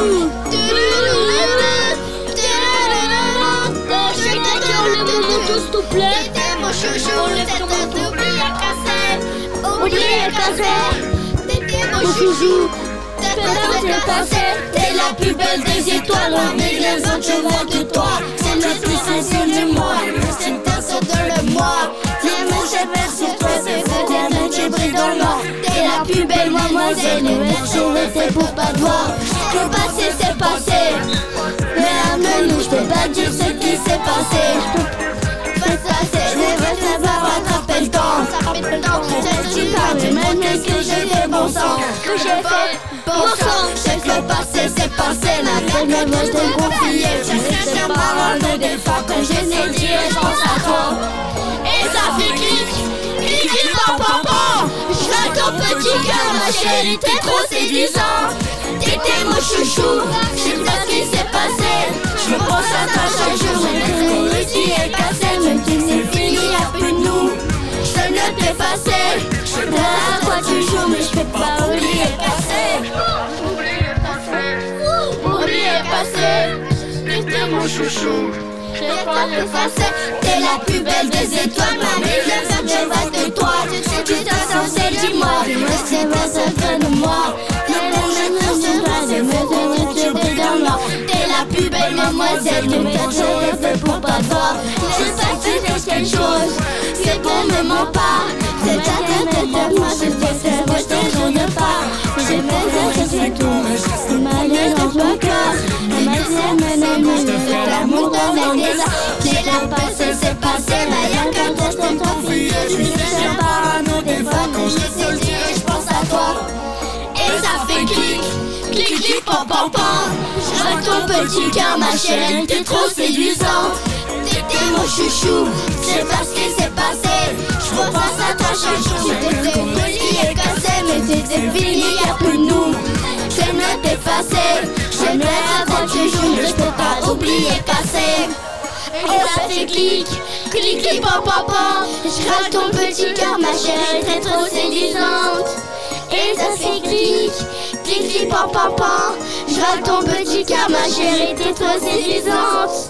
le mon chouchou, mon T'es la plus belle des étoiles, mais les je vois toi. C'est le plus du moi, c'est ta sœur de le moi. Sur toi, c'est dans l'or. T'es la plus belle mademoiselle, les mecs j'aurais fait pour pas voir. Pas dire ce qui s'est passé. Pas passé, je veux savoir rattraper le temps. C'est tu parles, même que j'ai fait bon sang. Que j'ai fait Bon sang, c'est que le passé c'est passé. La première fois je t'ai confié Tu sais c'est parole de fois Quand je sais dire je pense à toi. Et ça fait clic Clic clic pam pam pam Je veux ton petit cœur ma chérie. T'es trop séduisant. T'étais mon chouchou Je sais pas ce qui s'est passé À toi chaque jour Mon récit est cassé Même si c'est fini plus de nous Je ne t'effacer Je pas à quoi tu joues Mais je peux pas oublier le passé Oublier passé, t'étais mon chouchou. Je vais pas le passer, t'es la plus belle des étoiles. Ma veux que je vois de toi. Tu t'es censé, dis-moi. Que c'est pas ça près de moi. Mademoiselle que mes j'aurais fait pour pas te voir. Je sais que tu fais quelque chose, c'est bon, ne mens pas. C'est ta tête, tête, moi je te fais, moi je te donne pas. J'ai besoin de c'est tout, c'est ma vie dans ton cœur. Elle m'a dit, elle m'a dit, je fais l'amour dans les désastres. J'ai la passé, veux ton petit cœur, ma chérie, t'es trop séduisante. T'étais mon chouchou, je sais pas ce qui s'est passé. Je repense à toi chaque jour, j'étais ton collier cassé, mais t'étais fini, y'a plus de nous. Ne t'effacer, à quoi tu joues, mais je peux pas oublier passé. Et ça fait clic, clic, clic, pam, pam, pam. Je ton petit cœur, ma chérie, t'es trop séduisante. Et ça fait clic, clic, clic, pam, pam, pam. Je rate ton petit cœur, ma chérie, t'es trop séduisante.